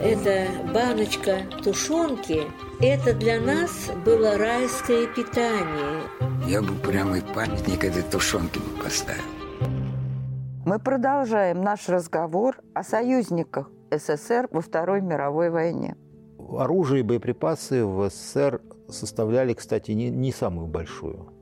эта баночка тушенки, это для нас было райское питание. Я бы прямо и памятник этой тушенки бы поставил. Мы продолжаем наш разговор о союзниках СССР во Второй мировой войне. Оружие и боеприпасы в СССР составляли, кстати, не, не самую большую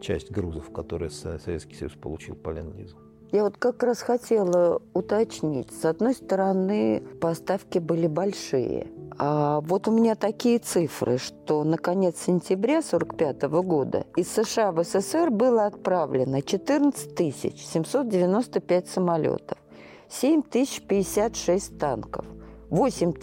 часть грузов, которые Советский Союз получил по Ленд-Лизу. Я вот как раз хотела уточнить. С одной стороны, поставки были большие. А вот у меня такие цифры, что на конец сентября 1945 года из США в СССР было отправлено 14 795 самолетов, 7 056 танков, 8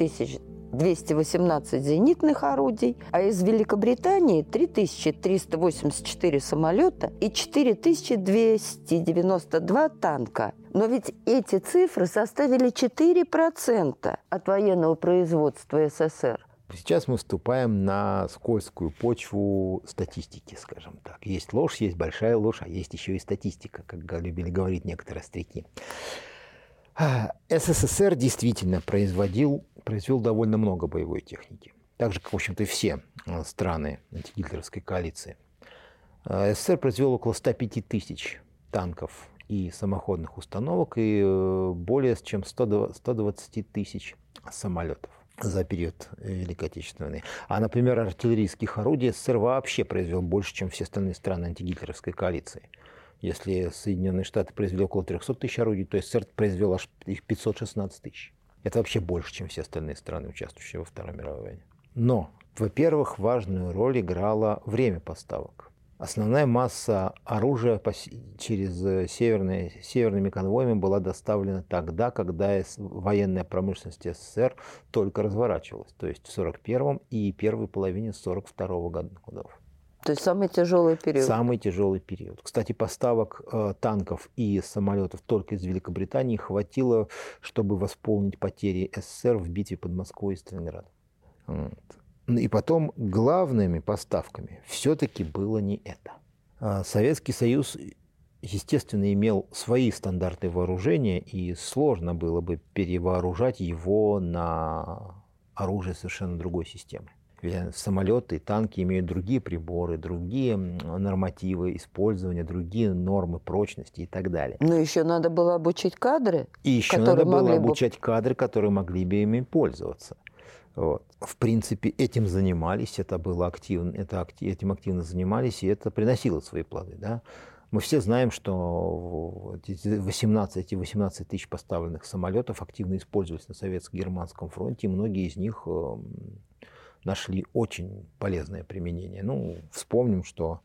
218 зенитных орудий, а из Великобритании 3384 самолета и 4292 танка. Но ведь эти цифры составили 4% от военного производства СССР. Сейчас мы вступаем на скользкую почву статистики, скажем так. Есть ложь, есть большая ложь, а есть еще и статистика, как любили говорить некоторые старики. СССР действительно производил произвел довольно много боевой техники. Так же, как, в общем-то, все э, страны антигитлеровской коалиции. Э, СССР произвел около 105 тысяч танков и самоходных установок и э, более чем 120 тысяч самолетов за период Великой Отечественной войны. А, например, артиллерийских орудий СССР вообще произвел больше, чем все остальные страны антигитлеровской коалиции. Если Соединенные Штаты произвели около 300 тысяч орудий, то СССР произвел аж их 516 тысяч. Это вообще больше, чем все остальные страны, участвующие во Второй мировой войне. Но, во-первых, важную роль играло время поставок. Основная масса оружия через э, северные, северными конвоями была доставлена тогда, когда военная промышленность СССР только разворачивалась, то есть в 1941 и первой половине 1942 годов. То есть самый тяжелый период. Самый тяжелый период. Кстати, поставок э, танков и самолетов только из Великобритании хватило, чтобы восполнить потери СССР в битве под Москвой и Сталинградом. Вот. Ну и потом главными поставками все-таки было не это. А Советский Союз, естественно, имел свои стандарты вооружения, и сложно было бы перевооружать его на оружие совершенно другой системы самолеты и танки имеют другие приборы, другие нормативы использования, другие нормы прочности и так далее. Но еще надо было обучить кадры, И еще надо было обучать бы... кадры, которые могли бы ими пользоваться. Вот. В принципе, этим занимались, это было активно, это, этим активно занимались, и это приносило свои плоды. Да? Мы все знаем, что эти 18, эти 18 тысяч поставленных самолетов активно использовались на советско-германском фронте, и многие из них эм, нашли очень полезное применение. Ну, вспомним, что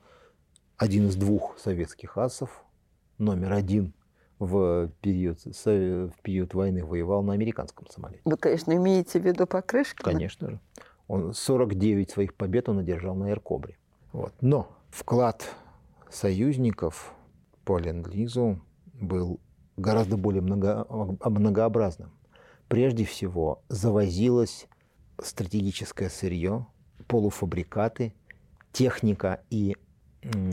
один из двух советских асов, номер один в период, в период войны воевал на американском самолете. Вы, конечно, имеете в виду покрышки? Конечно же. Он 49 своих побед он одержал на Эркобре. Вот. Но вклад союзников по Ленд-Лизу был гораздо более много, многообразным. Прежде всего, завозилось стратегическое сырье, полуфабрикаты, техника и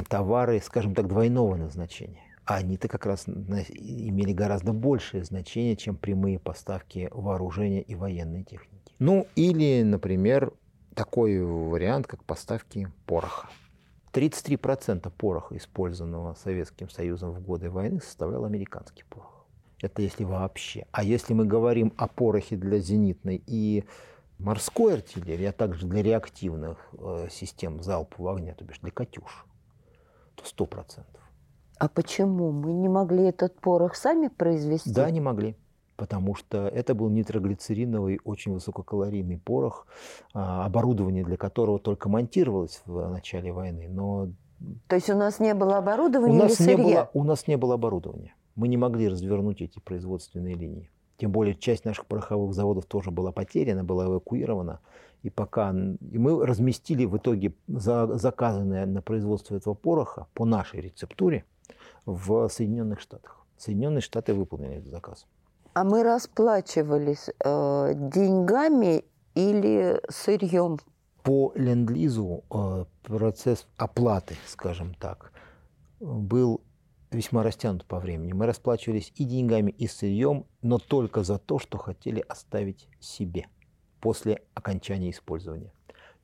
товары, скажем так, двойного назначения. А они-то как раз имели гораздо большее значение, чем прямые поставки вооружения и военной техники. Ну или, например, такой вариант, как поставки пороха. 33% пороха, использованного Советским Союзом в годы войны, составлял американский порох. Это если вообще. А если мы говорим о порохе для зенитной и морской артиллерии, а также для реактивных э, систем залпового огня, то бишь для «Катюш», то сто процентов. А почему? Мы не могли этот порох сами произвести? Да, не могли. Потому что это был нитроглицериновый, очень высококалорийный порох, а, оборудование для которого только монтировалось в начале войны. Но... То есть у нас не было оборудования у нас или не было, У нас не было оборудования. Мы не могли развернуть эти производственные линии. Тем более часть наших пороховых заводов тоже была потеряна, была эвакуирована. И пока и мы разместили в итоге за, заказанное на производство этого пороха по нашей рецептуре в Соединенных Штатах. Соединенные Штаты выполнили этот заказ. А мы расплачивались э, деньгами или сырьем? По ленд-лизу э, процесс оплаты, скажем так, был весьма растянуто по времени. Мы расплачивались и деньгами, и сырьем, но только за то, что хотели оставить себе после окончания использования.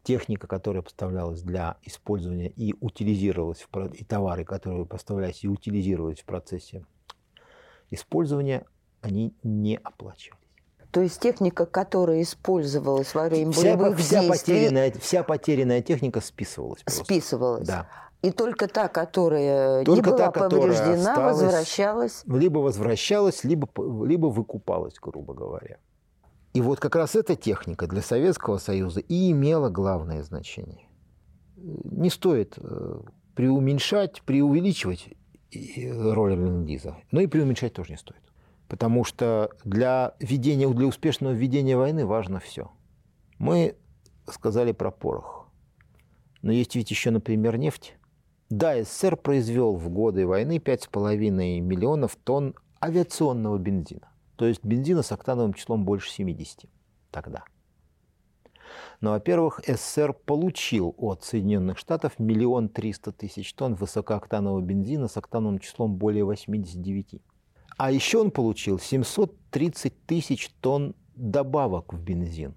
Техника, которая поставлялась для использования и утилизировалась, в, и товары, которые поставлялись и утилизировались в процессе использования, они не оплачивались. То есть техника, которая использовалась во время вся, боевых вся действий... Потерянная, вся потерянная техника списывалась. Просто. Списывалась. Да. И только та, которая только не была та, повреждена, осталась, возвращалась. Либо возвращалась, либо, либо выкупалась, грубо говоря. И вот как раз эта техника для Советского Союза и имела главное значение. Не стоит э, преуменьшать, преувеличивать роль ленд но и преуменьшать тоже не стоит. Потому что для, ведения, для успешного ведения войны важно все. Мы сказали про порох. Но есть ведь еще, например, нефть. Да, СССР произвел в годы войны 5,5 миллионов тонн авиационного бензина. То есть бензина с октановым числом больше 70 тогда. Но, во-первых, СССР получил от Соединенных Штатов миллион триста тысяч тонн высокооктанового бензина с октановым числом более 89. А еще он получил 730 тысяч тонн добавок в бензин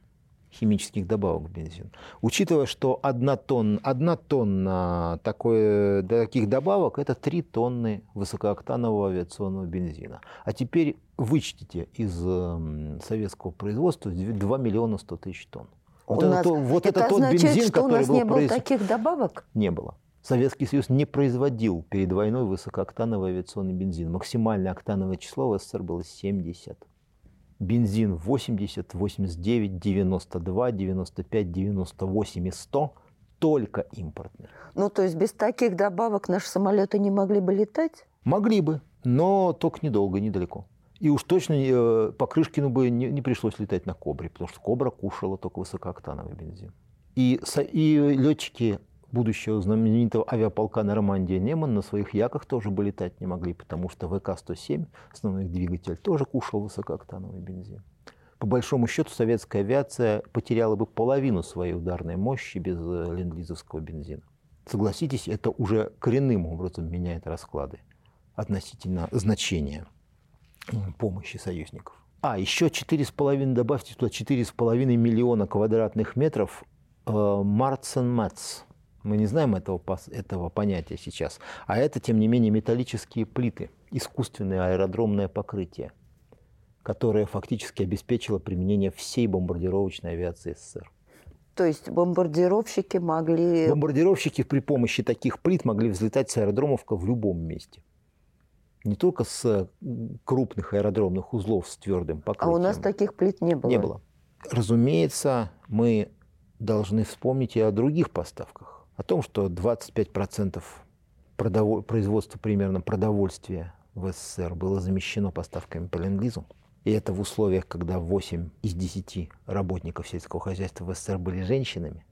химических добавок в бензин. Учитывая, что одна тонна, одна тонна такой, таких добавок – это 3 тонны высокооктанового авиационного бензина. А теперь вычтите из советского производства 2 миллиона 100 тысяч тонн. Вот, у это, нас, то, вот это, это тот означает, бензин, что у нас не было произ... таких добавок? Не было. Советский Союз не производил перед войной высокооктановый авиационный бензин. Максимальное октановое число в СССР было 70 бензин 80, 89, 92, 95, 98 и 100 только импортный. Ну, то есть без таких добавок наши самолеты не могли бы летать? Могли бы, но только недолго, недалеко. И уж точно э, по Крышкину бы не, не пришлось летать на Кобре, потому что Кобра кушала только высокооктановый бензин. И, и летчики будущего знаменитого авиаполка Нормандия Неман на своих яках тоже бы летать не могли, потому что ВК-107, основной двигатель, тоже кушал высокооктановый бензин. По большому счету, советская авиация потеряла бы половину своей ударной мощи без э, ленд-лизовского бензина. Согласитесь, это уже коренным образом меняет расклады относительно значения помощи союзников. А, еще 4,5, добавьте туда 4,5 миллиона квадратных метров э, Марцен Мэтс, мы не знаем этого, этого понятия сейчас. А это, тем не менее, металлические плиты, искусственное аэродромное покрытие, которое фактически обеспечило применение всей бомбардировочной авиации СССР. То есть бомбардировщики могли... Бомбардировщики при помощи таких плит могли взлетать с аэродромов в любом месте. Не только с крупных аэродромных узлов с твердым покрытием. А у нас таких плит не было? Не было. Разумеется, мы должны вспомнить и о других поставках о том, что 25% продоволь... производства примерно продовольствия в СССР было замещено поставками по ленд И это в условиях, когда 8 из 10 работников сельского хозяйства в СССР были женщинами,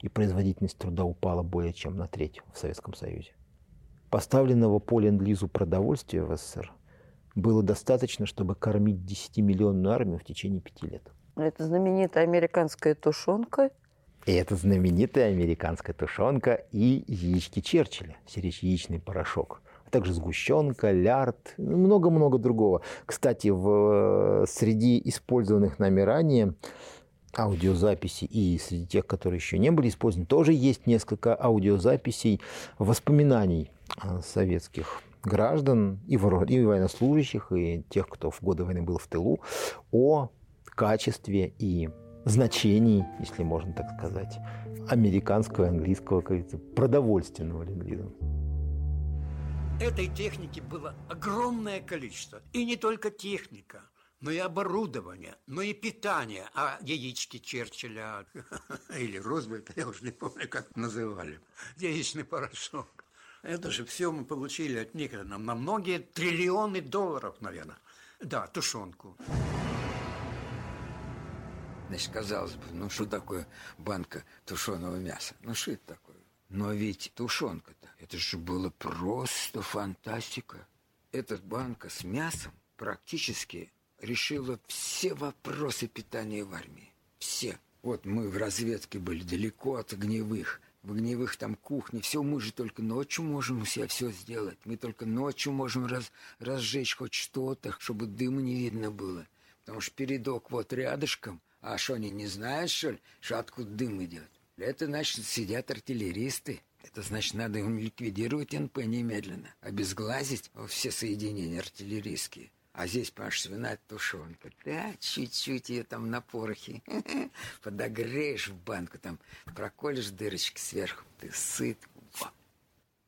и производительность труда упала более чем на треть в Советском Союзе. Поставленного по ленд продовольствия в СССР было достаточно, чтобы кормить 10-миллионную армию в течение пяти лет. Это знаменитая американская тушенка и это знаменитая американская тушенка и яички Черчилля, сиречь яичный порошок. А также сгущенка, лярд, много-много другого. Кстати, в, среди использованных нами ранее аудиозаписей и среди тех, которые еще не были использованы, тоже есть несколько аудиозаписей воспоминаний а, советских граждан и, и военнослужащих, и тех, кто в годы войны был в тылу, о качестве и значений, если можно так сказать, американского, английского, как продовольственного ленд Этой техники было огромное количество. И не только техника, но и оборудование, но и питание. А яички Черчилля или Рузвельта, я уже не помню, как называли, яичный порошок. Это же все мы получили от них на многие триллионы долларов, наверное. Да, тушенку. Значит, казалось бы, ну что такое банка тушеного мяса? Ну что это такое? Но ведь тушенка-то, это же было просто фантастика. Эта банка с мясом практически решила все вопросы питания в армии. Все. Вот мы в разведке были далеко от огневых в огневых там кухне. Все мы же только ночью можем у себя все сделать. Мы только ночью можем раз, разжечь хоть что-то, чтобы дыма не видно было. Потому что передок вот рядышком. А что, они не знают, что ли, что откуда дым идет? Это значит, сидят артиллеристы. Это значит, надо им ликвидировать НП немедленно, обезглазить все соединения артиллерийские. А здесь, понимаешь, свиная тушенка. Да, чуть-чуть ее там на порохе. Подогреешь в банку, там проколешь дырочки сверху. Ты сыт.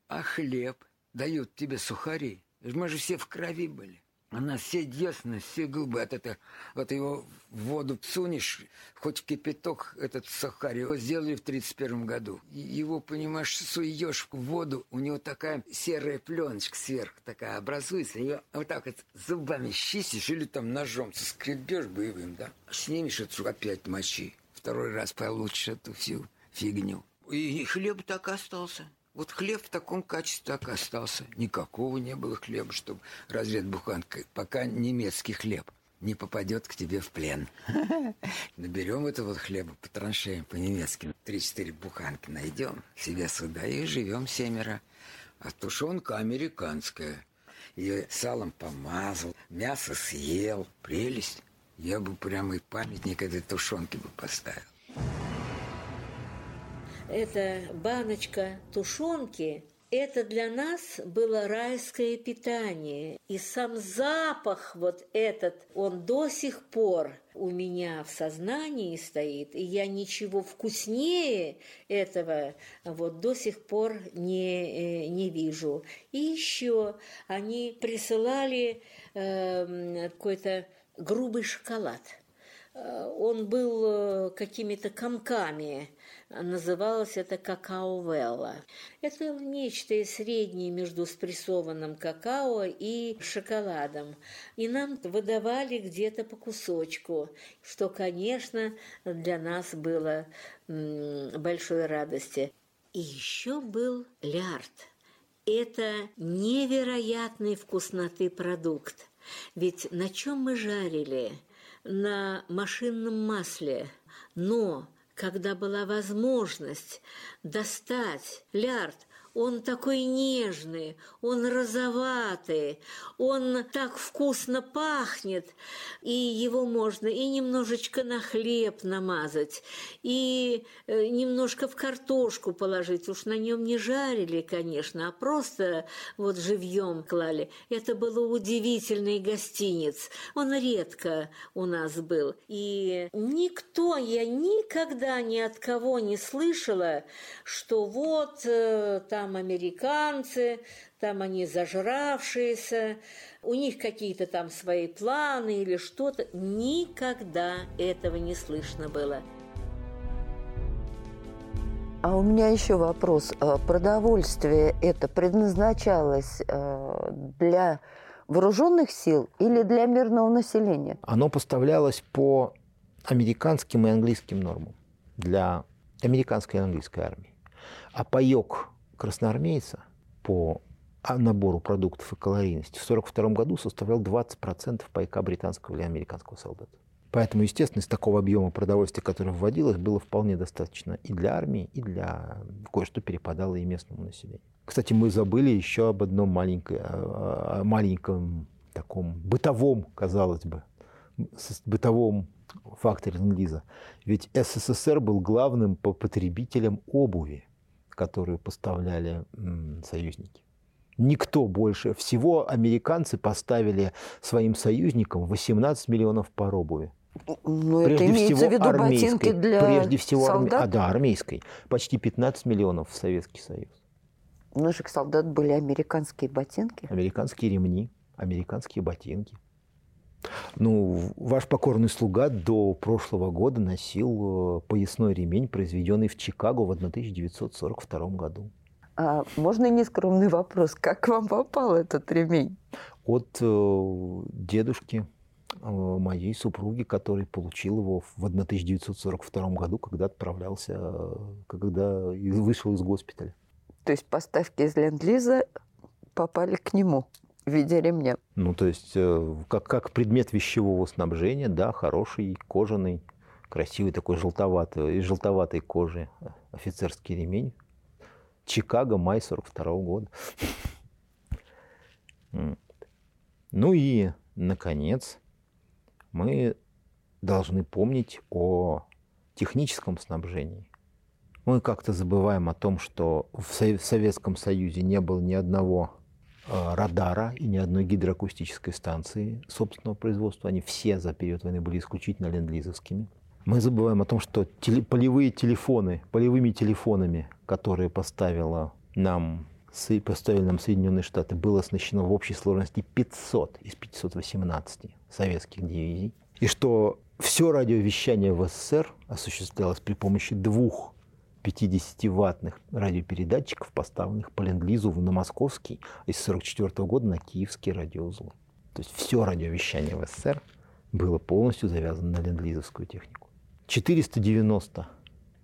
А хлеб? Дают тебе сухари. Мы же все в крови были. Она все десны, все губы от этого. Вот его в воду сунешь, хоть кипяток этот сахарь. Его сделали в 31 году. Его, понимаешь, суешь в воду, у него такая серая пленочка сверху такая образуется. Ее вот так вот зубами чистишь или там ножом соскребешь боевым, да? Снимешь эту опять мочи. Второй раз получишь эту всю фигню. И хлеб так остался. Вот хлеб в таком качестве так остался. Никакого не было хлеба, чтобы разрез буханкой, пока немецкий хлеб не попадет к тебе в плен. Наберем этого хлеба по траншеям, по-немецки. Три-четыре буханки найдем себе сюда и живем семеро. А тушенка американская. Ее салом помазал, мясо съел. Прелесть. Я бы прямо и памятник этой тушенки бы поставил эта баночка тушенки, это для нас было райское питание. И сам запах вот этот, он до сих пор у меня в сознании стоит, и я ничего вкуснее этого вот до сих пор не, э, не вижу. И еще они присылали э, какой-то грубый шоколад. Э, он был э, какими-то комками, Называлось это какао-велла. Это нечто среднее между спрессованным какао и шоколадом. И нам выдавали где-то по кусочку, что, конечно, для нас было большой радости. И еще был лярд. Это невероятной вкусноты продукт. Ведь на чем мы жарили? На машинном масле. Но когда была возможность достать лярд он такой нежный, он розоватый, он так вкусно пахнет, и его можно и немножечко на хлеб намазать, и э, немножко в картошку положить. Уж на нем не жарили, конечно, а просто вот живьем клали. Это был удивительный гостиниц. Он редко у нас был. И никто, я никогда ни от кого не слышала, что вот э, там там американцы, там они зажравшиеся, у них какие-то там свои планы или что-то. Никогда этого не слышно было. А у меня еще вопрос. А продовольствие это предназначалось э, для вооруженных сил или для мирного населения? Оно поставлялось по американским и английским нормам для американской и английской армии. А паек красноармейца по набору продуктов и калорийности в 1942 году составлял 20% пайка британского или американского солдата. Поэтому, естественно, из такого объема продовольствия, которое вводилось, было вполне достаточно и для армии, и для кое-что перепадало и местному населению. Кстати, мы забыли еще об одном маленьком, маленьком таком бытовом, казалось бы, бытовом факторе ленд Ведь СССР был главным потребителем обуви которую поставляли союзники. Никто больше. Всего американцы поставили своим союзникам 18 миллионов пар обуви. Ну, это имеется всего в виду армейской, ботинки для прежде всего солдат? Арми... А, да, армейской. Почти 15 миллионов в Советский Союз. У наших солдат были американские ботинки? Американские ремни, американские ботинки. Ну, ваш покорный слуга до прошлого года носил э, поясной ремень, произведенный в Чикаго в 1942 году. А можно нескромный вопрос? Как к вам попал этот ремень? От э, дедушки э, моей супруги, который получил его в 1942 году, когда отправлялся, э, когда вышел из госпиталя. То есть поставки из Ленд-Лиза попали к нему? В виде ремня. Ну, то есть, э, как, как предмет вещевого снабжения, да, хороший, кожаный, красивый такой желтоватый, из желтоватой кожи офицерский ремень, Чикаго, май 42 года. Ну и, наконец, мы должны помнить о техническом снабжении. Мы как-то забываем о том, что в Советском Союзе не было ни одного э, радара и ни одной гидроакустической станции собственного производства. Они все за период войны были исключительно ленд-лизовскими. Мы забываем о том, что теле, полевые телефоны, полевыми телефонами, которые поставила нам поставили нам Соединенные Штаты, было оснащено в общей сложности 500 из 518 советских дивизий. И что все радиовещание в СССР осуществлялось при помощи двух 50-ваттных радиопередатчиков, поставленных по ленд-лизу на московский, а из 1944 года на киевские радиоузлы. То есть все радиовещание в СССР было полностью завязано на ленд-лизовскую технику. 490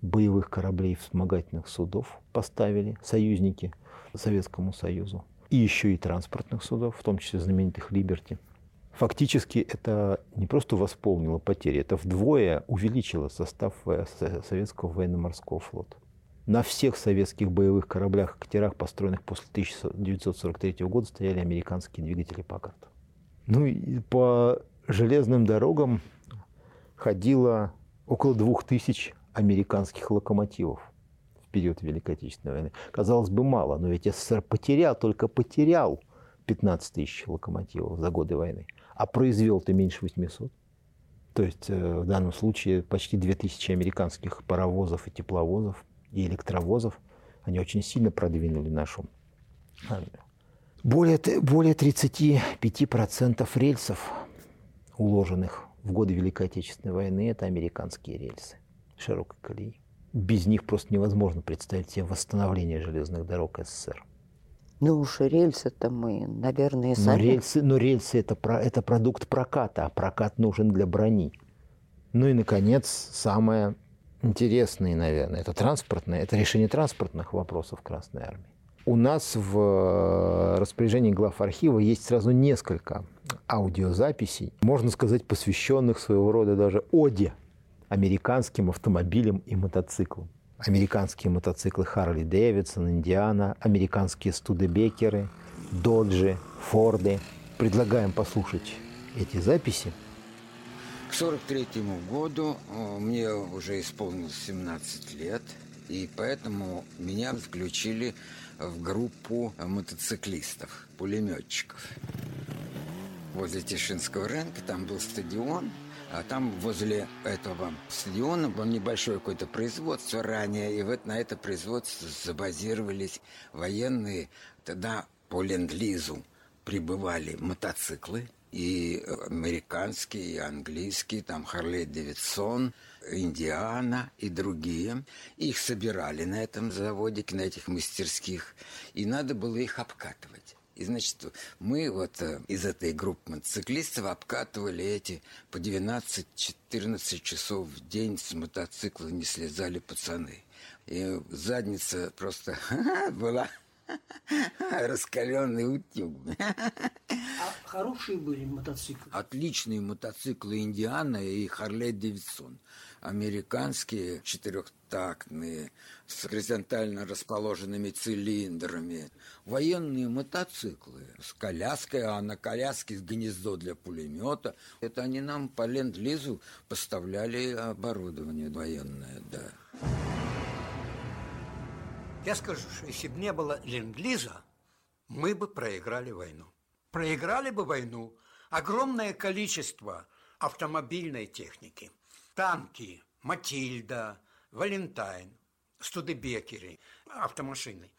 боевых кораблей вспомогательных судов поставили союзники Советскому Союзу. И еще и транспортных судов, в том числе знаменитых «Либерти». Фактически это не просто восполнило потери, это вдвое увеличило состав советского военно-морского флота. На всех советских боевых кораблях и катерах, построенных после 1943 года, стояли американские двигатели Паккарта. Ну и по железным дорогам ходило около двух тысяч американских локомотивов период Великой Отечественной войны. Казалось бы, мало, но ведь СССР потерял, только потерял 15 тысяч локомотивов за годы войны, а произвел-то меньше 800. То есть э, в данном случае почти 2000 американских паровозов и тепловозов и электровозов, они очень сильно продвинули нашу. Более, более 35% рельсов, уложенных в годы Великой Отечественной войны, это американские рельсы широкой колеи без них просто невозможно представить себе восстановление железных дорог СССР. Ну уж рельсы-то мы, наверное, сами. Но рельсы, но рельсы это, про, это продукт проката, а прокат нужен для брони. Ну и, наконец, самое интересное, наверное, это транспортное, это решение транспортных вопросов Красной Армии. У нас в э, распоряжении глав архива есть сразу несколько аудиозаписей, можно сказать, посвященных своего рода даже оде американским автомобилям и мотоциклам. Американские мотоциклы Харли Дэвидсон, Индиана, американские Студебекеры, Доджи, Форды. Предлагаем послушать эти записи. К 43 году э, мне уже исполнилось 17 лет, и поэтому меня включили в группу мотоциклистов, пулеметчиков. Возле Тишинского рынка там был стадион – а там возле этого стадиона было небольшое какое-то производство ранее, и вот на это производство забазировались военные. Тогда по ленд-лизу прибывали мотоциклы, и американские, и английские, там Харлей Дэвидсон, Индиана и другие. Их собирали на этом заводе, на этих мастерских, и надо было их обкатывать. И, значит, мы вот э, из этой группы мотоциклистов обкатывали эти по 12-14 часов в день с мотоцикла не слезали пацаны. И задница просто была Раскаленный утюг. А хорошие были мотоциклы? Отличные мотоциклы Индиана и Харлей Дэвидсон. Американские четырехтактные, с горизонтально расположенными цилиндрами. Военные мотоциклы с коляской, а на коляске гнездо для пулемета. Это они нам по ленд-лизу поставляли оборудование военное, да. Я скажу, что если бы не было ленд-лиза, мы бы проиграли войну. Проиграли бы войну огромное количество автомобильной техники. Танки, Матильда, Валентайн, Студебекеры, автомашины,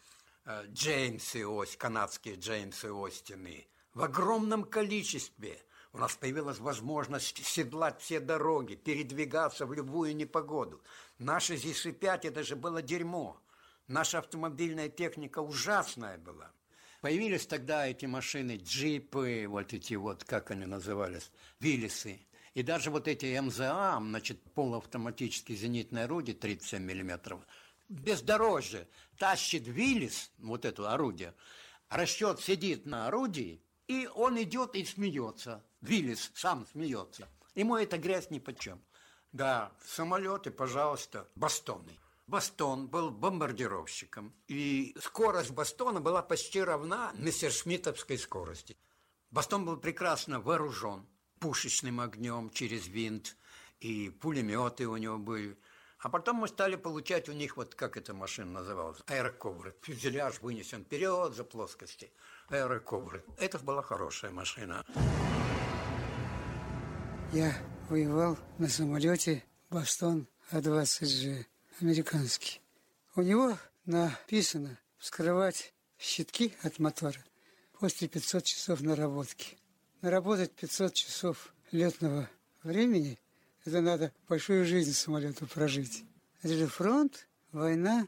э, Джеймсы Ось, канадские Джеймсы Остины. В огромном количестве у нас появилась возможность седлать все дороги, передвигаться в любую непогоду. Наши ЗИСы-5 это же было дерьмо. Наша автомобильная техника ужасная была. Появились тогда эти машины, джипы, вот эти вот, как они назывались, Виллисы. И даже вот эти МЗА, значит, полуавтоматические зенитные орудия 37 миллиметров, бездорожье, тащит Виллис, вот это орудие, расчет сидит на орудии, и он идет и смеется. Виллис сам смеется. Ему эта грязь ни по чем. Да, самолеты, пожалуйста, бастоны. Бастон был бомбардировщиком, и скорость Бастона была почти равна мессершмиттовской скорости. Бастон был прекрасно вооружен пушечным огнем через винт, и пулеметы у него были. А потом мы стали получать у них, вот как эта машина называлась, аэрокобры. Фюзеляж вынесен вперед за плоскости. Аэрокобры. Это была хорошая машина. Я воевал на самолете Бастон А-20G, американский. У него написано вскрывать щитки от мотора после 500 часов наработки. Наработать 500 часов летного времени – это надо большую жизнь самолету прожить. Это же фронт, война.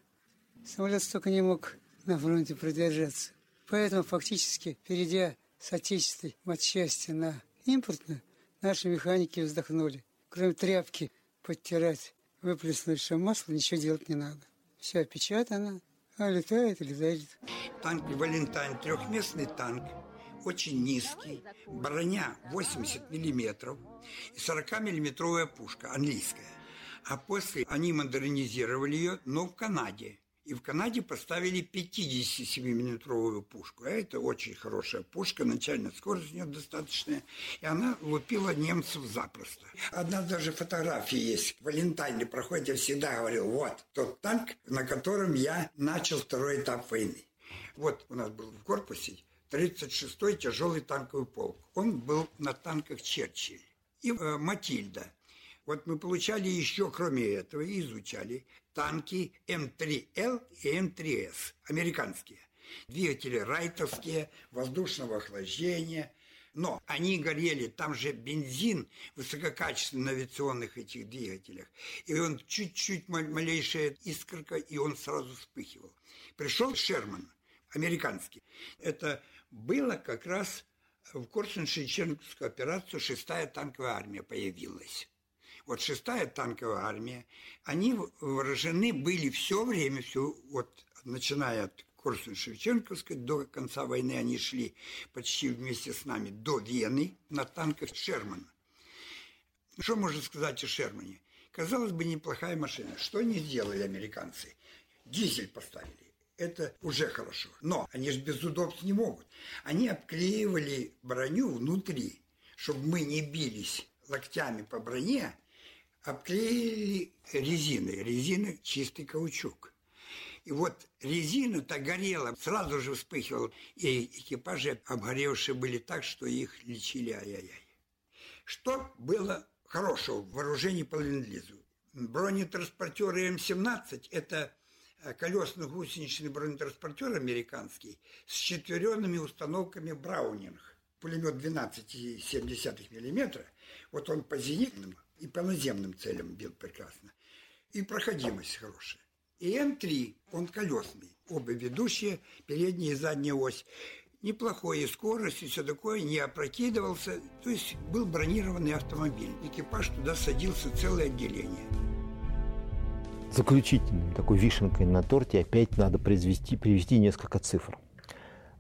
Самолет столько не мог на фронте продержаться. Поэтому фактически, перейдя с отечественной матчасти на импортную, наши механики вздохнули. Кроме тряпки подтирать, выплеснуть все масло, ничего делать не надо. Все опечатано, а летает и летает. Танк «Валентайн» трехместный танк – очень низкий, броня 80 миллиметров и 40-миллиметровая пушка английская. А после они модернизировали ее, но в Канаде. И в Канаде поставили 57-миллиметровую пушку. А это очень хорошая пушка, начальная скорость у нее достаточная. И она лупила немцев запросто. Одна даже фотография есть. В Валентайне проходит, я всегда говорил, вот тот танк, на котором я начал второй этап войны. Вот у нас был в корпусе 36-й тяжелый танковый полк. Он был на танках Черчилль. И э, Матильда. Вот мы получали еще, кроме этого, изучали танки М3Л и М3С, американские. Двигатели райтовские, воздушного охлаждения. Но они горели, там же бензин высококачественный на авиационных этих двигателях. И он чуть-чуть малейшая искорка, и он сразу вспыхивал. Пришел Шерман, американский. Это было как раз в Корсун-Шевченковскую операцию шестая танковая армия появилась. Вот шестая танковая армия, они вооружены были все время, все, вот начиная от Корсун-Шевченковской до конца войны они шли почти вместе с нами до Вены на танках Шермана. Что можно сказать о Шермане? Казалось бы, неплохая машина. Что они сделали, американцы? Дизель поставили это уже хорошо. Но они же без удобств не могут. Они обклеивали броню внутри, чтобы мы не бились локтями по броне, обклеили резиной. Резина – чистый каучук. И вот резина-то горела, сразу же вспыхивала, и экипажи обгоревшие были так, что их лечили ай-яй-яй. Что было хорошего в вооружении по ленд-лизу? Бронетранспортеры М-17 – это колесно-гусеничный бронетранспортер американский с четверенными установками Браунинг. Пулемет 12,7 мм. Вот он по зенитным и по наземным целям бил прекрасно. И проходимость хорошая. И М3, он колесный. Оба ведущие, передняя и задняя ось. Неплохой и скорость, и все такое, не опрокидывался. То есть был бронированный автомобиль. Экипаж туда садился целое отделение заключительной такой вишенкой на торте опять надо привести, привести несколько цифр.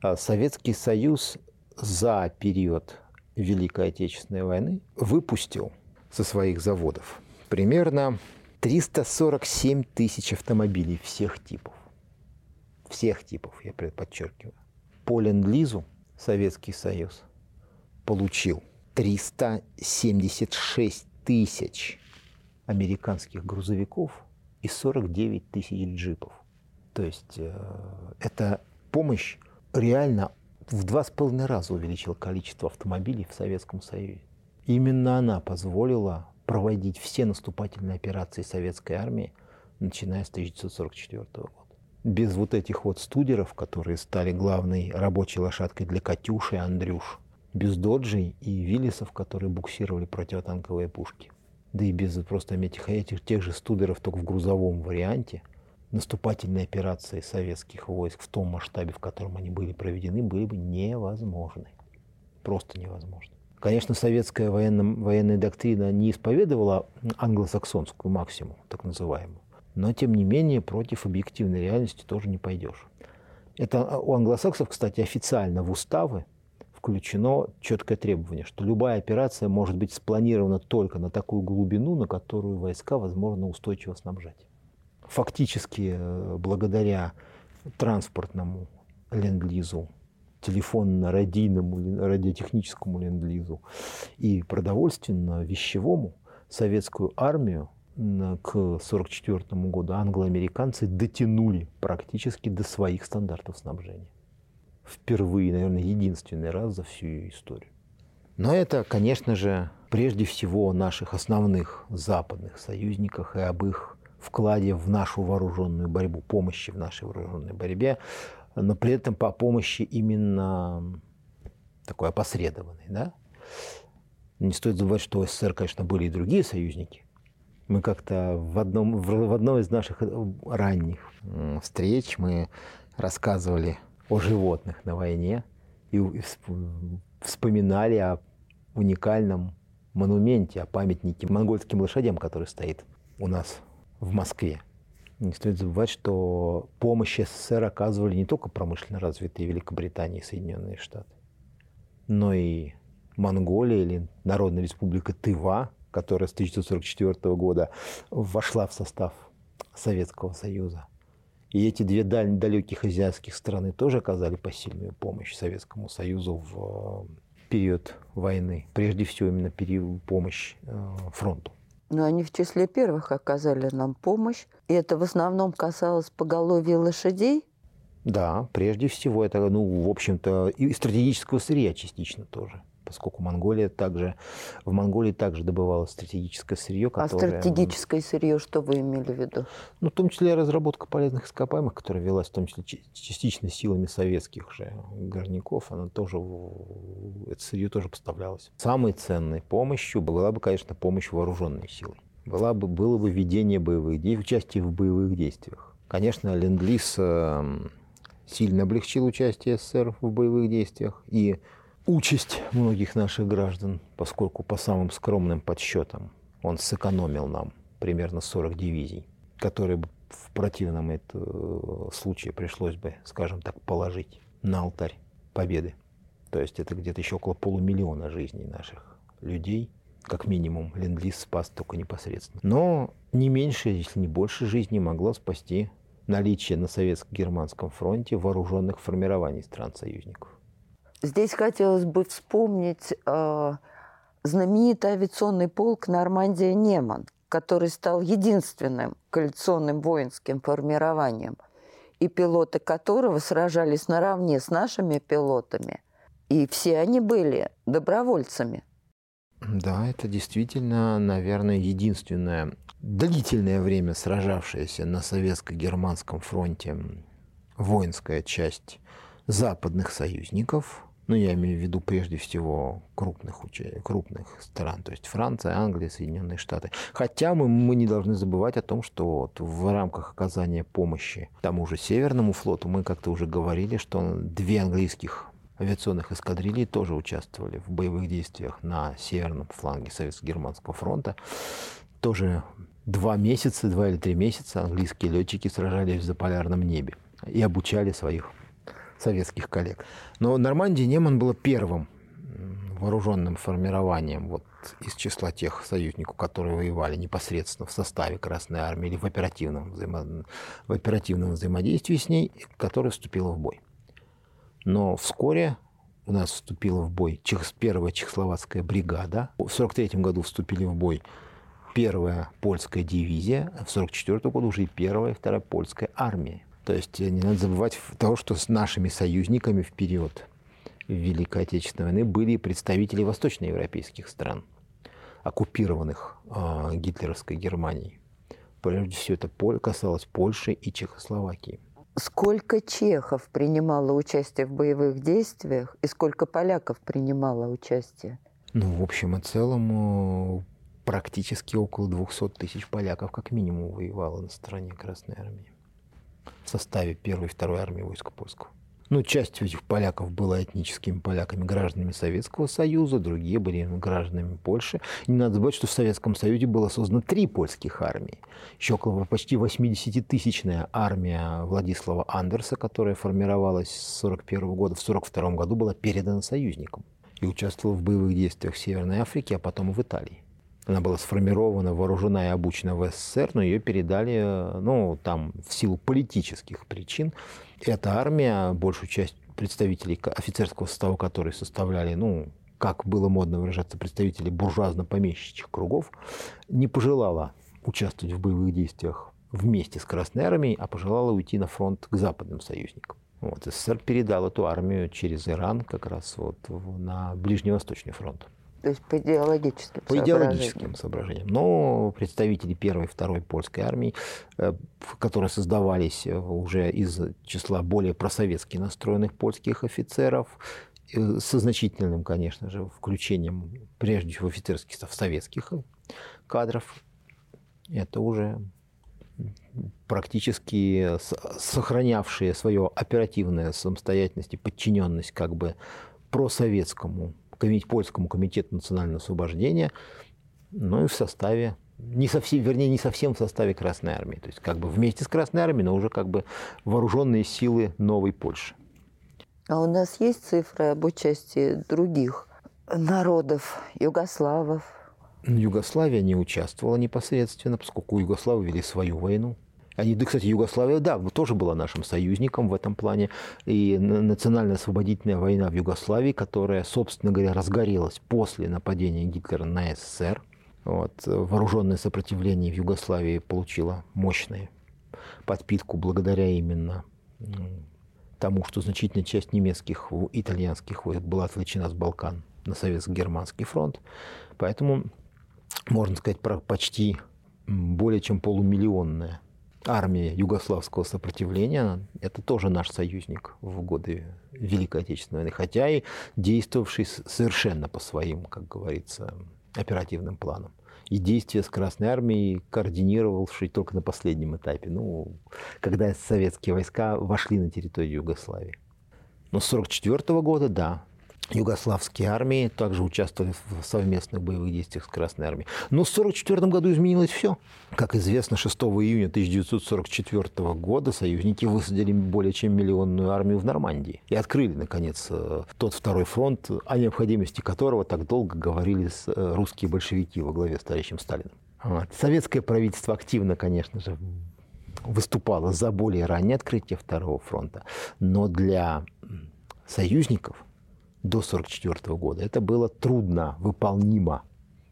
А, Советский Союз за период Великой Отечественной войны выпустил со своих заводов примерно 347 тысяч автомобилей всех типов. Всех типов, я подчеркиваю. По ленд-лизу Советский Союз получил 376 тысяч американских грузовиков и 49 тысяч джипов. То есть э, эта помощь реально в два с половиной раза увеличила количество автомобилей в Советском Союзе. Именно она позволила проводить все наступательные операции советской армии, начиная с 1944 года. Без вот этих вот студеров, которые стали главной рабочей лошадкой для «Катюши» и «Андрюш», без доджей и Виллисов, которые буксировали противотанковые пушки – да и без просто этих, этих тех же студеров, только в грузовом варианте, наступательные операции советских войск в том масштабе, в котором они были проведены, были бы невозможны. Просто невозможны. Конечно, советская военная, военная доктрина не исповедовала англосаксонскую максимум, так называемую. Но, тем не менее, против объективной реальности тоже не пойдешь. Это у англосаксов, кстати, официально в уставы включено четкое требование, что любая операция может быть спланирована только на такую глубину, на которую войска возможно устойчиво снабжать. фактически э, благодаря транспортному ленд-лизу, телефонно-радийному, радиотехническому ленд-лизу и продовольственно-вещевому советскую армию к 1944 году англоамериканцы дотянули практически до своих стандартов снабжения. Впервые, наверное, единственный раз за всю ее историю. Но это, конечно же, прежде всего о наших основных западных союзниках и об их вкладе в нашу вооруженную борьбу, помощи в нашей вооруженной борьбе, но при этом по помощи именно такой опосредованной. Да? Не стоит забывать, что у СССР, конечно, были и другие союзники. Мы как-то в одном, в одной из наших ранних встреч мы рассказывали о животных на войне и вспоминали о уникальном монументе, о памятнике монгольским лошадям, который стоит у нас в Москве. Не стоит забывать, что помощь СССР оказывали не только промышленно развитые Великобритания и Соединенные Штаты, но и Монголия или Народная Республика Тыва, которая с 1944 года вошла в состав Советского Союза. И эти две даль- далеких азиатских страны тоже оказали посильную помощь Советскому Союзу в э, период войны. Прежде всего именно период помощь э, фронту. Но они в числе первых оказали нам помощь. И это в основном касалось поголовья лошадей. Да, прежде всего это, ну, в общем-то, и стратегического сырья частично тоже поскольку Монголия также, в Монголии также добывалось стратегическое сырье, а которое... А стратегическое сырье, что вы имели в виду? Ну, в том числе разработка полезных ископаемых, которая велась в том числе частично силами советских же горняков, она тоже, это сырье тоже поставлялось. Самой ценной помощью была бы, конечно, помощь вооруженной силой. Была бы, было бы ведение боевых действий, участие в боевых действиях. Конечно, Ленд-Лиз эм, сильно облегчил участие СССР в боевых действиях, и участь многих наших граждан, поскольку по самым скромным подсчетам он сэкономил нам примерно 40 дивизий, которые в противном это, э, случае пришлось бы, скажем так, положить на алтарь победы. То есть это где-то еще около полумиллиона жизней наших людей, как минимум, ленд спас только непосредственно. Но не меньше, если не больше жизней могло спасти наличие на советско-германском фронте вооруженных формирований стран-союзников. Здесь хотелось бы вспомнить э, знаменитый авиационный полк «Нормандия-Неман», который стал единственным коалиционным воинским формированием, и пилоты которого сражались наравне с нашими пилотами. И все они были добровольцами. Да, это действительно, наверное, единственное длительное время сражавшаяся на советско-германском фронте воинская часть западных союзников – ну, я имею в виду прежде всего крупных, крупных стран, то есть Франция, Англия, Соединенные Штаты. Хотя мы, мы не должны забывать о том, что вот в рамках оказания помощи тому же Северному флоту мы как-то уже говорили, что две английских авиационных эскадрилий тоже участвовали в боевых действиях на северном фланге Советско-Германского фронта. Тоже два месяца, два или три месяца английские летчики сражались в заполярном небе и обучали своих советских коллег. Но Нормандия Неман было первым вооруженным формированием вот, из числа тех союзников, которые воевали непосредственно в составе Красной Армии или в оперативном, взаимо... в оперативном взаимодействии с ней, которая вступила в бой. Но вскоре у нас вступила в бой первая чехословацкая бригада. В 1943 году вступили в бой первая польская дивизия, а в 1944 году уже и первая и вторая польская армия. То есть не надо забывать того, что с нашими союзниками в период Великой Отечественной войны были представители восточноевропейских стран, оккупированных э, гитлеровской Германией. Прежде всего это касалось Польши и Чехословакии. Сколько чехов принимало участие в боевых действиях и сколько поляков принимало участие? Ну, в общем и целом, э, практически около 200 тысяч поляков как минимум воевало на стороне Красной Армии в составе первой и второй армии войска польского. Ну, часть этих поляков была этническими поляками, гражданами Советского Союза, другие были гражданами Польши. Не надо забывать, что в Советском Союзе было создано три польских армии. Еще около почти 80-тысячная армия Владислава Андерса, которая формировалась с 1941 года, в 1942 году была передана союзникам и участвовала в боевых действиях в Северной Африке, а потом и в Италии. Она была сформирована, вооружена и обучена в СССР, но ее передали, ну, там, в силу политических причин. Эта армия, большую часть представителей офицерского состава которой составляли, ну, как было модно выражаться, представители буржуазно-помещичьих кругов, не пожелала участвовать в боевых действиях вместе с Красной Армией, а пожелала уйти на фронт к западным союзникам. Вот, СССР передал эту армию через Иран как раз вот на Ближневосточный фронт. То есть по идеологическим По идеологическим соображениям. Но представители первой и второй польской армии, э, которые создавались э, уже из числа более просоветски настроенных польских офицеров, э, со значительным, конечно же, включением, прежде всего, в офицерский состав советских кадров, это уже практически сохранявшие свою оперативную самостоятельность и подчиненность как бы просоветскому польскому комитету национального освобождения, ну и в составе не совсем, вернее, не совсем в составе Красной Армии. То есть как бы вместе с Красной Армией, но уже как бы вооруженные силы новой Польши. А у нас есть цифры об участии других народов, югославов? Югославия не участвовала непосредственно, поскольку югославы вели свою войну. Они, да, кстати, Югославия, да, тоже была нашим союзником в этом плане. И национально-освободительная война в Югославии, которая, собственно говоря, разгорелась после нападения Гитлера на СССР. Вот, вооруженное сопротивление в Югославии получило мощную подпитку благодаря именно тому, что значительная часть немецких, итальянских войск была отвлечена с Балкан на советско-германский фронт. Поэтому, можно сказать, про почти более чем полумиллионная армия югославского сопротивления, это тоже наш союзник в годы Великой Отечественной войны, хотя и действовавший совершенно по своим, как говорится, оперативным планам. И действия с Красной Армией координировавший только на последнем этапе, ну, когда советские войска вошли на территорию Югославии. Но с 1944 года, да, югославские армии также участвовали в совместных боевых действиях с Красной армией. Но в 1944 году изменилось все. Как известно, 6 июня 1944 года союзники высадили более чем миллионную армию в Нормандии и открыли, наконец, э, тот второй фронт, о необходимости которого так долго говорили э, русские большевики во главе с товарищем Сталиным. Советское правительство активно, конечно же, выступало за более раннее открытие второго фронта, но для союзников – до 1944 года, это было трудно выполнимо,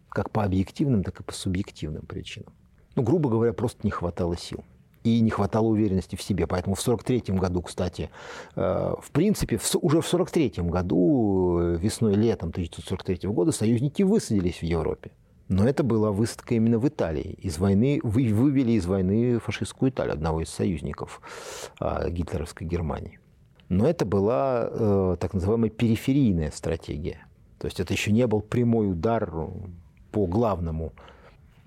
как по объективным, так и по субъективным причинам. Ну, грубо говоря, просто не хватало сил и не хватало уверенности в себе. Поэтому в 1943 году, кстати, э, в принципе, уже в 1943 году, э, весной, летом 1943 года, союзники высадились в Европе. Но это была высадка именно в Италии. Из войны, вы, вывели из войны фашистскую Италию, одного из союзников э, гитлеровской Германии. Но это была э, так называемая периферийная стратегия. То есть это еще не был прямой удар по главному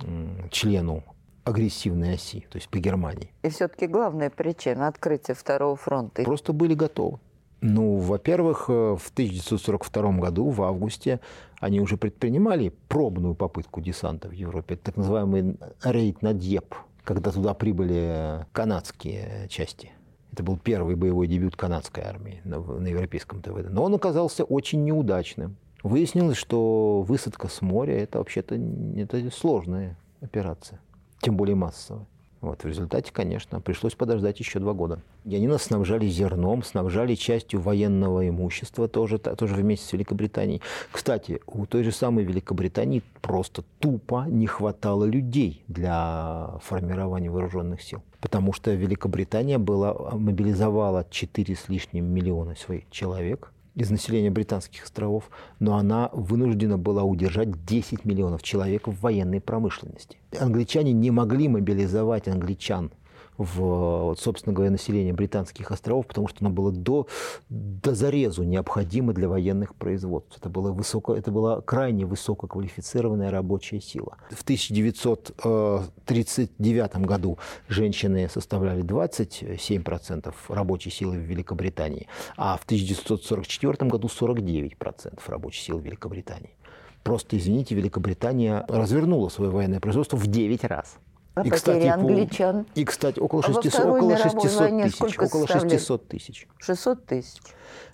э, члену агрессивной оси, то есть по Германии. И все-таки главная причина открытия Второго фронта? Просто были готовы. Ну, во-первых, э, в 1942 году, в августе, они уже предпринимали пробную попытку десанта в Европе, так называемый рейд на Дьеп, когда туда прибыли канадские части – это был первый боевой дебют канадской армии на, на европейском ТВД. Но он оказался очень неудачным. Выяснилось, что высадка с моря – это вообще-то это сложная операция, тем более массовая. Вот, в результате, конечно, пришлось подождать еще два года. И нас снабжали зерном, снабжали частью военного имущества, тоже, тоже вместе с Великобританией. Кстати, у той же самой Великобритании просто тупо не хватало людей для формирования вооруженных сил. Потому что Великобритания была, мобилизовала 4 с лишним миллиона своих человек, из населения британских островов, но она вынуждена была удержать 10 миллионов человек в военной промышленности. Англичане не могли мобилизовать англичан в, собственно говоря, население британских островов, потому что оно было до, до зарезу необходимо для военных производств. Это, было высоко, это была крайне высококвалифицированная рабочая сила. В 1939 году женщины составляли 27% рабочей силы в Великобритании, а в 1944 году 49% рабочей силы Великобритании. Просто, извините, Великобритания развернула свое военное производство в 9 раз. И, кстати, англичан? И, кстати, около 600, а около 600 тысяч. Около 600 тысяч. 600 тысяч.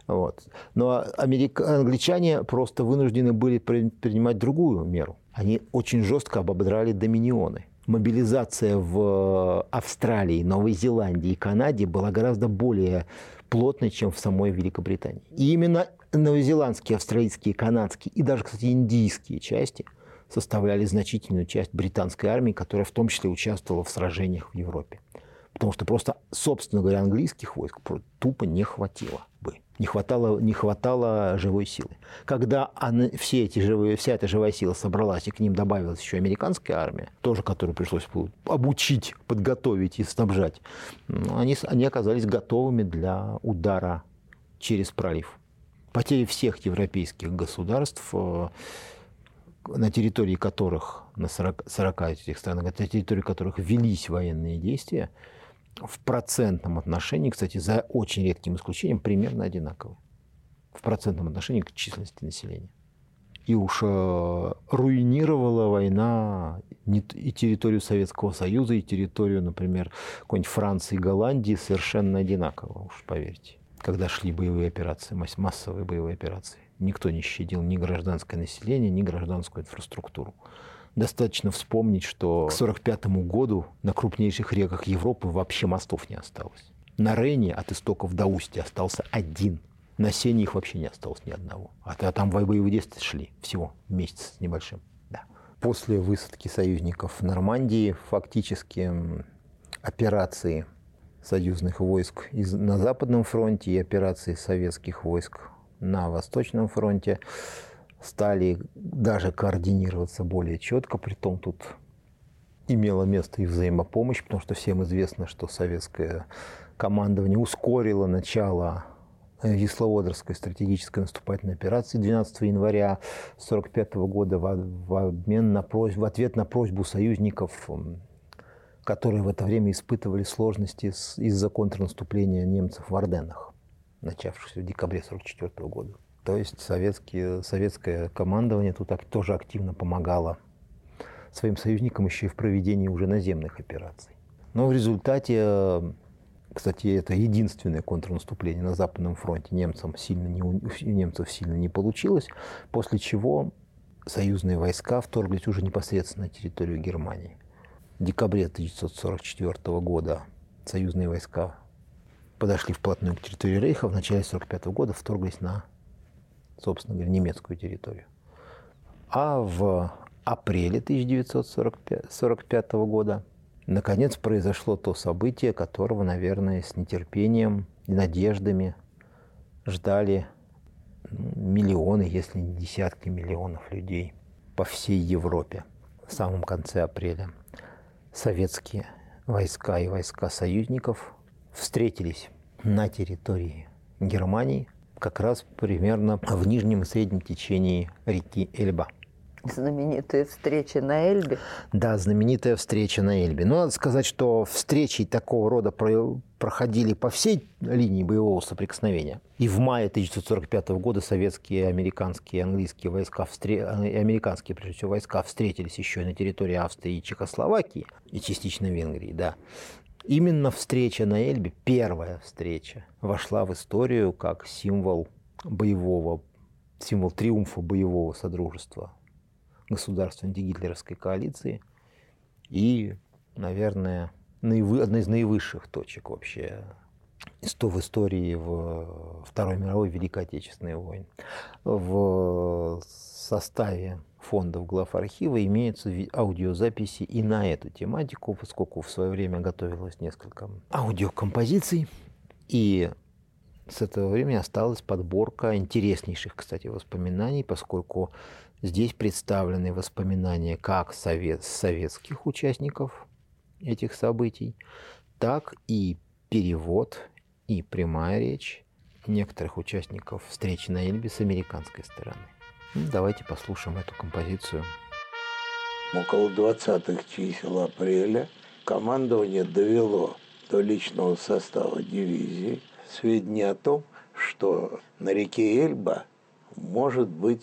Вот. Но америк... англичане просто вынуждены были принимать другую меру. Они очень жестко ободрали доминионы. Мобилизация в Австралии, Новой Зеландии и Канаде была гораздо более плотной, чем в самой Великобритании. И именно новозеландские, австралийские, канадские и даже, кстати, индийские части составляли значительную часть британской армии, которая в том числе участвовала в сражениях в Европе. Потому что просто, собственно говоря, английских войск тупо не хватило бы. Не хватало, не хватало живой силы. Когда она, все эти живые, вся эта живая сила собралась, и к ним добавилась еще американская армия, тоже которую пришлось обучить, подготовить и снабжать, они, они оказались готовыми для удара через пролив. Потери всех европейских государств э, на территории которых, на 40, 40 этих странах, на территории которых велись военные действия, в процентном отношении, кстати, за очень редким исключением, примерно одинаковы. В процентном отношении к численности населения. И уж э, руинировала война и территорию Советского Союза, и территорию, например, какой-нибудь Франции и Голландии совершенно одинаково, уж поверьте. Когда шли боевые операции, массовые боевые операции. Никто не щадил ни гражданское население, ни гражданскую инфраструктуру. Достаточно вспомнить, что к 1945 году на крупнейших реках Европы вообще мостов не осталось. На Рейне от истоков до устья остался один. На Сене их вообще не осталось ни одного. А там боевые действия шли всего месяц с небольшим. Да. После высадки союзников в Нормандии фактически операции союзных войск на Западном фронте и операции советских войск на Восточном фронте стали даже координироваться более четко, при том тут имела место и взаимопомощь, потому что всем известно, что советское командование ускорило начало Висловодорской стратегической наступательной операции 12 января 1945 года в, обмен на просьб, в ответ на просьбу союзников, которые в это время испытывали сложности из-за контрнаступления немцев в Орденах, начавшихся в декабре 1944 года. То есть советские, советское командование тут тоже активно помогало своим союзникам еще и в проведении уже наземных операций. Но в результате, кстати, это единственное контрнаступление на Западном фронте немцам сильно не, немцев сильно не получилось, после чего союзные войска вторглись уже непосредственно на территорию Германии. В декабре 1944 года союзные войска подошли вплотную к территории Рейха, в начале 1945 года вторглись на собственно говоря, немецкую территорию. А в апреле 1945 года наконец произошло то событие, которого, наверное, с нетерпением и надеждами ждали миллионы, если не десятки миллионов людей по всей Европе в самом конце апреля. Советские войска и войска союзников встретились на территории Германии – как раз примерно в нижнем и среднем течении реки Эльба. Знаменитая встреча на Эльбе? Да, знаменитая встреча на Эльбе. Но надо сказать, что встречи такого рода проходили по всей линии боевого соприкосновения. И в мае 1945 года советские, американские, английские войска, встр... американские, прежде всего, войска встретились еще и на территории Австрии и Чехословакии, и частично Венгрии, да. Именно встреча на Эльбе, первая встреча, вошла в историю как символ боевого, символ триумфа боевого содружества государств антигитлеровской коалиции и, наверное, наивы, одна из наивысших точек вообще в истории в Второй мировой Великой Отечественной войны. В составе фондов глав архива имеются аудиозаписи и на эту тематику, поскольку в свое время готовилось несколько аудиокомпозиций. И с этого времени осталась подборка интереснейших, кстати, воспоминаний, поскольку здесь представлены воспоминания как совет, советских участников этих событий, так и перевод и прямая речь некоторых участников встречи на Эльбе с американской стороны. Ну, давайте послушаем эту композицию. Около 20-х чисел апреля командование довело до личного состава дивизии сведения о том, что на реке Эльба может быть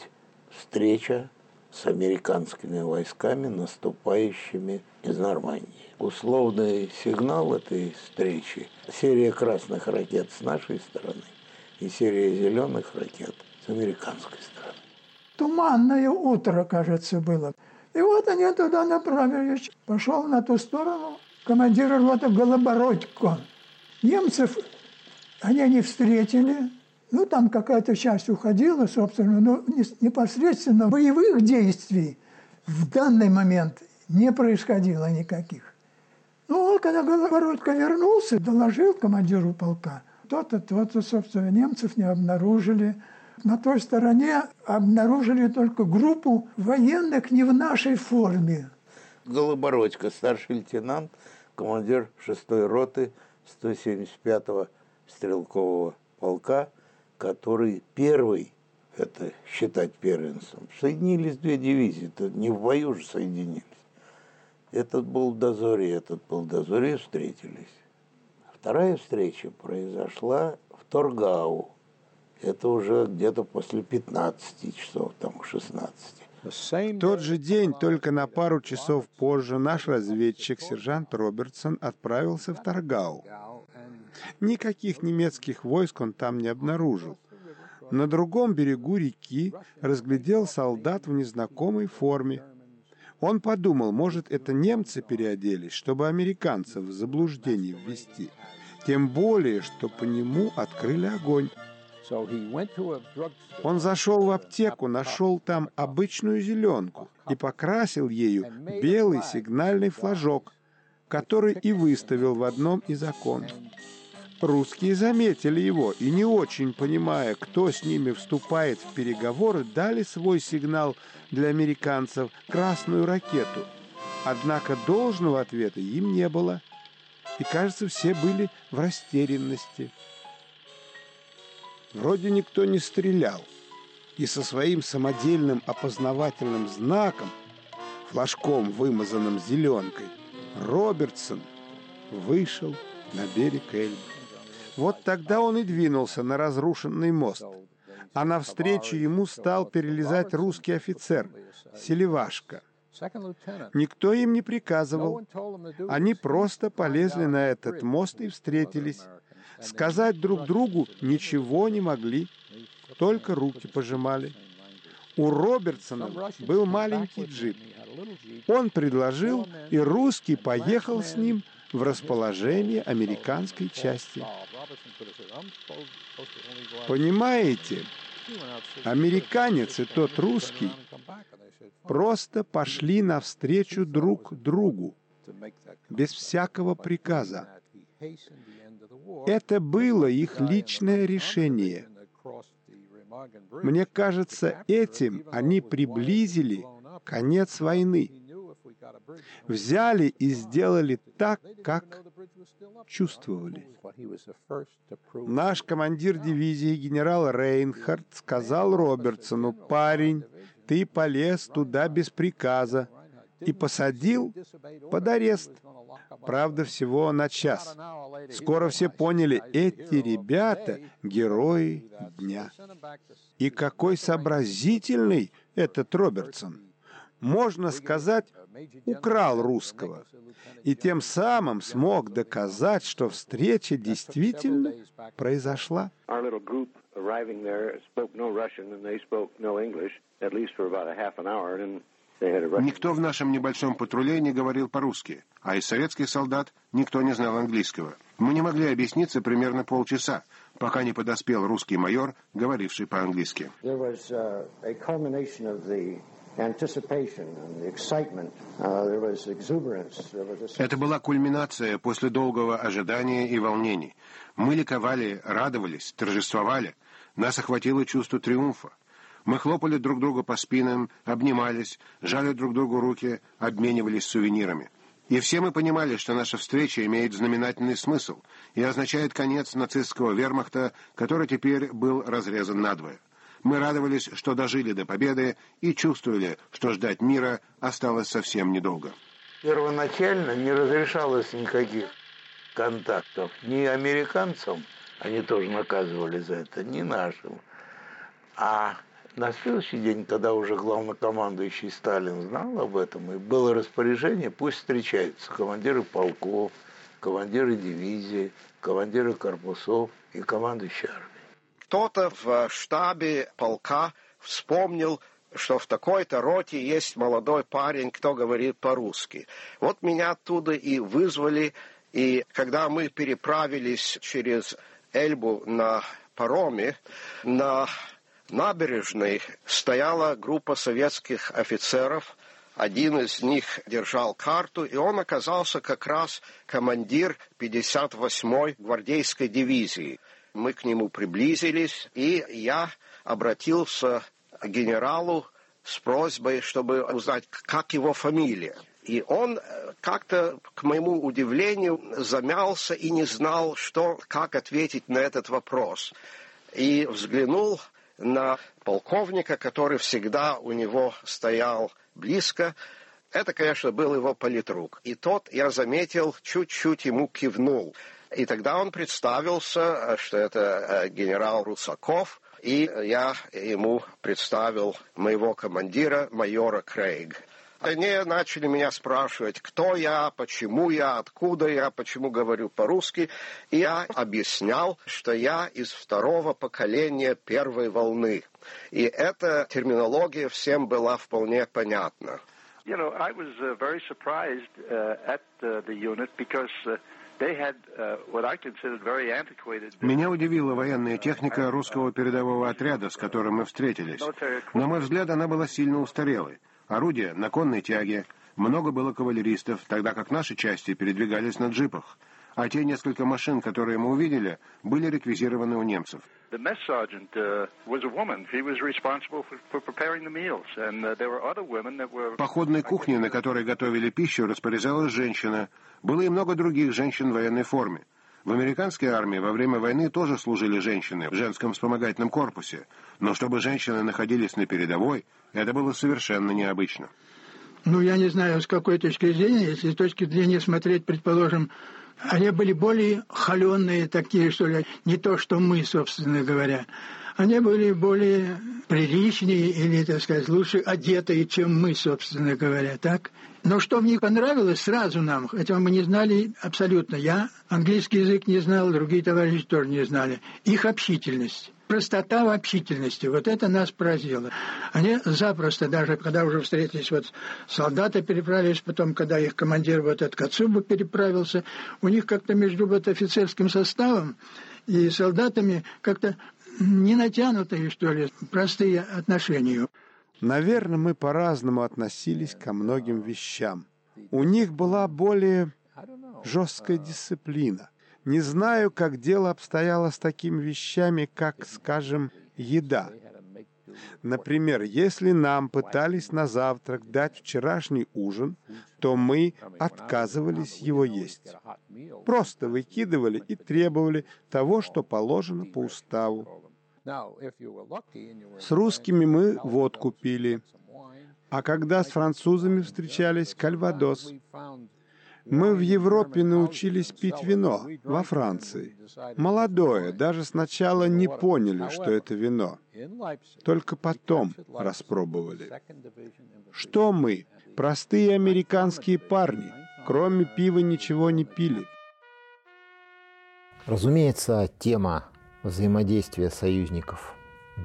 встреча с американскими войсками, наступающими из Нормандии. Условный сигнал этой встречи – серия красных ракет с нашей стороны и серия зеленых ракет с американской стороны. Туманное утро, кажется, было. И вот они туда направились. Пошел на ту сторону командир роты Голобородько. Немцев они не встретили. Ну, там какая-то часть уходила, собственно, но непосредственно боевых действий в данный момент не происходило никаких. Ну, вот когда Голобородько вернулся, доложил командиру полка. То-то, то-то, собственно, немцев не обнаружили. На той стороне обнаружили только группу военных не в нашей форме. Голобородько, старший лейтенант, командир 6-й роты 175-го стрелкового полка, который первый, это считать первенцем, соединились две дивизии, это не в бою же соединились. Этот был в дозоре, этот был в дозоре, встретились. Вторая встреча произошла в Торгау. Это уже где-то после 15 часов, там, 16. В тот же день, только на пару часов позже, наш разведчик, сержант Робертсон, отправился в Торгау. Никаких немецких войск он там не обнаружил. На другом берегу реки разглядел солдат в незнакомой форме. Он подумал, может, это немцы переоделись, чтобы американцев в заблуждение ввести. Тем более, что по нему открыли огонь. Он зашел в аптеку, нашел там обычную зеленку и покрасил ею белый сигнальный флажок, который и выставил в одном из окон. Русские заметили его и, не очень понимая, кто с ними вступает в переговоры, дали свой сигнал для американцев «красную ракету». Однако должного ответа им не было, и, кажется, все были в растерянности. Вроде никто не стрелял, и со своим самодельным опознавательным знаком, флажком, вымазанным зеленкой, Робертсон вышел на берег Эльбы. Вот тогда он и двинулся на разрушенный мост, а навстречу ему стал перелезать русский офицер, Селивашка. Никто им не приказывал. Они просто полезли на этот мост и встретились. Сказать друг другу ничего не могли, только руки пожимали. У Робертсона был маленький джип. Он предложил, и русский поехал с ним в расположение американской части. Понимаете, американец и тот русский просто пошли навстречу друг другу, без всякого приказа. Это было их личное решение. Мне кажется, этим они приблизили конец войны. Взяли и сделали так, как чувствовали. Наш командир дивизии генерал Рейнхард сказал Робертсону, «Парень, ты полез туда без приказа и посадил под арест. Правда, всего на час. Скоро все поняли, эти ребята — герои дня. И какой сообразительный этот Робертсон. Можно сказать, украл русского. И тем самым смог доказать, что встреча действительно произошла. arriving Никто в нашем небольшом патруле не говорил по-русски, а из советских солдат никто не знал английского. Мы не могли объясниться примерно полчаса, пока не подоспел русский майор, говоривший по-английски. Uh, uh, Это была кульминация после долгого ожидания и волнений. Мы ликовали, радовались, торжествовали. Нас охватило чувство триумфа. Мы хлопали друг друга по спинам, обнимались, жали друг другу руки, обменивались сувенирами. И все мы понимали, что наша встреча имеет знаменательный смысл и означает конец нацистского вермахта, который теперь был разрезан надвое. Мы радовались, что дожили до победы и чувствовали, что ждать мира осталось совсем недолго. Первоначально не разрешалось никаких контактов ни американцам, они тоже наказывали за это, ни нашим, а на следующий день, когда уже главнокомандующий Сталин знал об этом, и было распоряжение, пусть встречаются командиры полков, командиры дивизий, командиры корпусов и командующие армией. Кто-то в штабе полка вспомнил что в такой-то роте есть молодой парень, кто говорит по-русски. Вот меня оттуда и вызвали, и когда мы переправились через Эльбу на пароме, на набережной стояла группа советских офицеров. Один из них держал карту, и он оказался как раз командир 58-й гвардейской дивизии. Мы к нему приблизились, и я обратился к генералу с просьбой, чтобы узнать, как его фамилия. И он э, как-то, к моему удивлению, замялся и не знал, что, как ответить на этот вопрос. И взглянул на полковника, который всегда у него стоял близко. Это, конечно, был его политрук. И тот, я заметил, чуть-чуть ему кивнул. И тогда он представился, что это э, генерал Русаков, и я ему представил моего командира, майора Крейг. Они начали меня спрашивать, кто я, почему я, откуда я, почему говорю по-русски. И я объяснял, что я из второго поколения первой волны. И эта терминология всем была вполне понятна. You know, I was uh, very surprised uh, at uh, the unit because uh, меня удивила военная техника русского передового отряда, с которым мы встретились. На мой взгляд, она была сильно устарелой. Орудия на конной тяге, много было кавалеристов, тогда как наши части передвигались на джипах. А те несколько машин, которые мы увидели, были реквизированы у немцев. Походной кухней, на которой готовили пищу, распоряжалась женщина. Было и много других женщин в военной форме. В американской армии во время войны тоже служили женщины в женском вспомогательном корпусе, но чтобы женщины находились на передовой, это было совершенно необычно. Ну, я не знаю, с какой точки зрения, если с точки зрения смотреть, предположим, они были более холеные такие, что ли, не то, что мы, собственно говоря. Они были более приличнее или, так сказать, лучше одетые, чем мы, собственно говоря, так? Но что мне понравилось сразу нам, хотя мы не знали абсолютно. Я английский язык не знал, другие товарищи тоже не знали. Их общительность простота в общительности. Вот это нас поразило. Они запросто, даже когда уже встретились, вот солдаты переправились, потом, когда их командир вот этот Кацуба переправился, у них как-то между вот офицерским составом и солдатами как-то не натянутые, что ли, простые отношения. Наверное, мы по-разному относились ко многим вещам. У них была более жесткая дисциплина. Не знаю, как дело обстояло с такими вещами, как, скажем, еда. Например, если нам пытались на завтрак дать вчерашний ужин, то мы отказывались его есть. Просто выкидывали и требовали того, что положено по уставу. С русскими мы водку пили, а когда с французами встречались, кальвадос. Мы в Европе научились пить вино, во Франции. Молодое, даже сначала не поняли, что это вино. Только потом распробовали. Что мы, простые американские парни, кроме пива ничего не пили. Разумеется, тема взаимодействия союзников,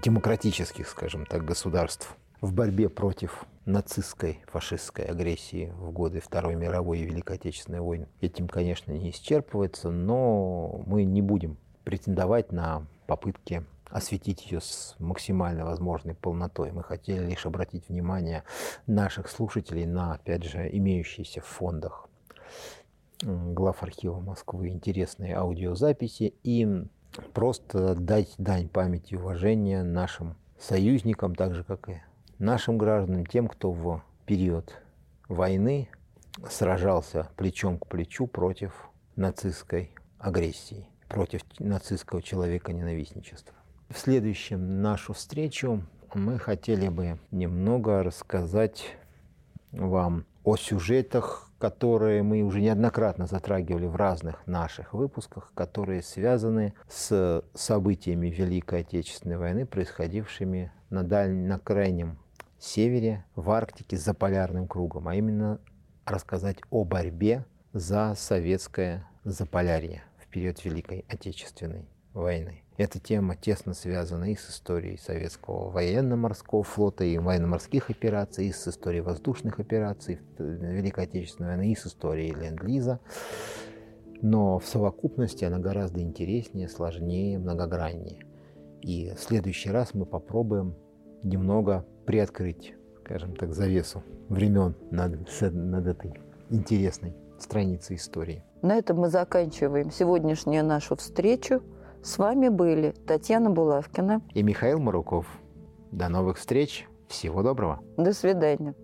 демократических, скажем так, государств в борьбе против нацистской, фашистской агрессии в годы Второй мировой и Великой Отечественной войны. Этим, конечно, не исчерпывается, но мы не будем претендовать на попытки осветить ее с максимально возможной полнотой. Мы хотели лишь обратить внимание наших слушателей на, опять же, имеющиеся в фондах глав архива Москвы интересные аудиозаписи и просто дать дань памяти и уважения нашим союзникам, так же, как и нашим гражданам, тем, кто в период войны сражался плечом к плечу против нацистской агрессии, против нацистского человека ненавистничества. В следующем нашу встречу мы хотели бы немного рассказать вам о сюжетах, которые мы уже неоднократно затрагивали в разных наших выпусках, которые связаны с событиями Великой Отечественной войны, происходившими на, дальнем, на крайнем севере, в Арктике, за полярным кругом, а именно рассказать о борьбе за советское заполярье в период Великой Отечественной войны. Эта тема тесно связана и с историей советского военно-морского флота, и военно-морских операций, и с историей воздушных операций Великой Отечественной войны, и с историей Ленд-Лиза. Но в совокупности она гораздо интереснее, сложнее, многограннее. И в следующий раз мы попробуем немного приоткрыть, скажем так, завесу времен над, над этой интересной страницей истории. На этом мы заканчиваем сегодняшнюю нашу встречу. С вами были Татьяна Булавкина и Михаил Маруков. До новых встреч. Всего доброго. До свидания.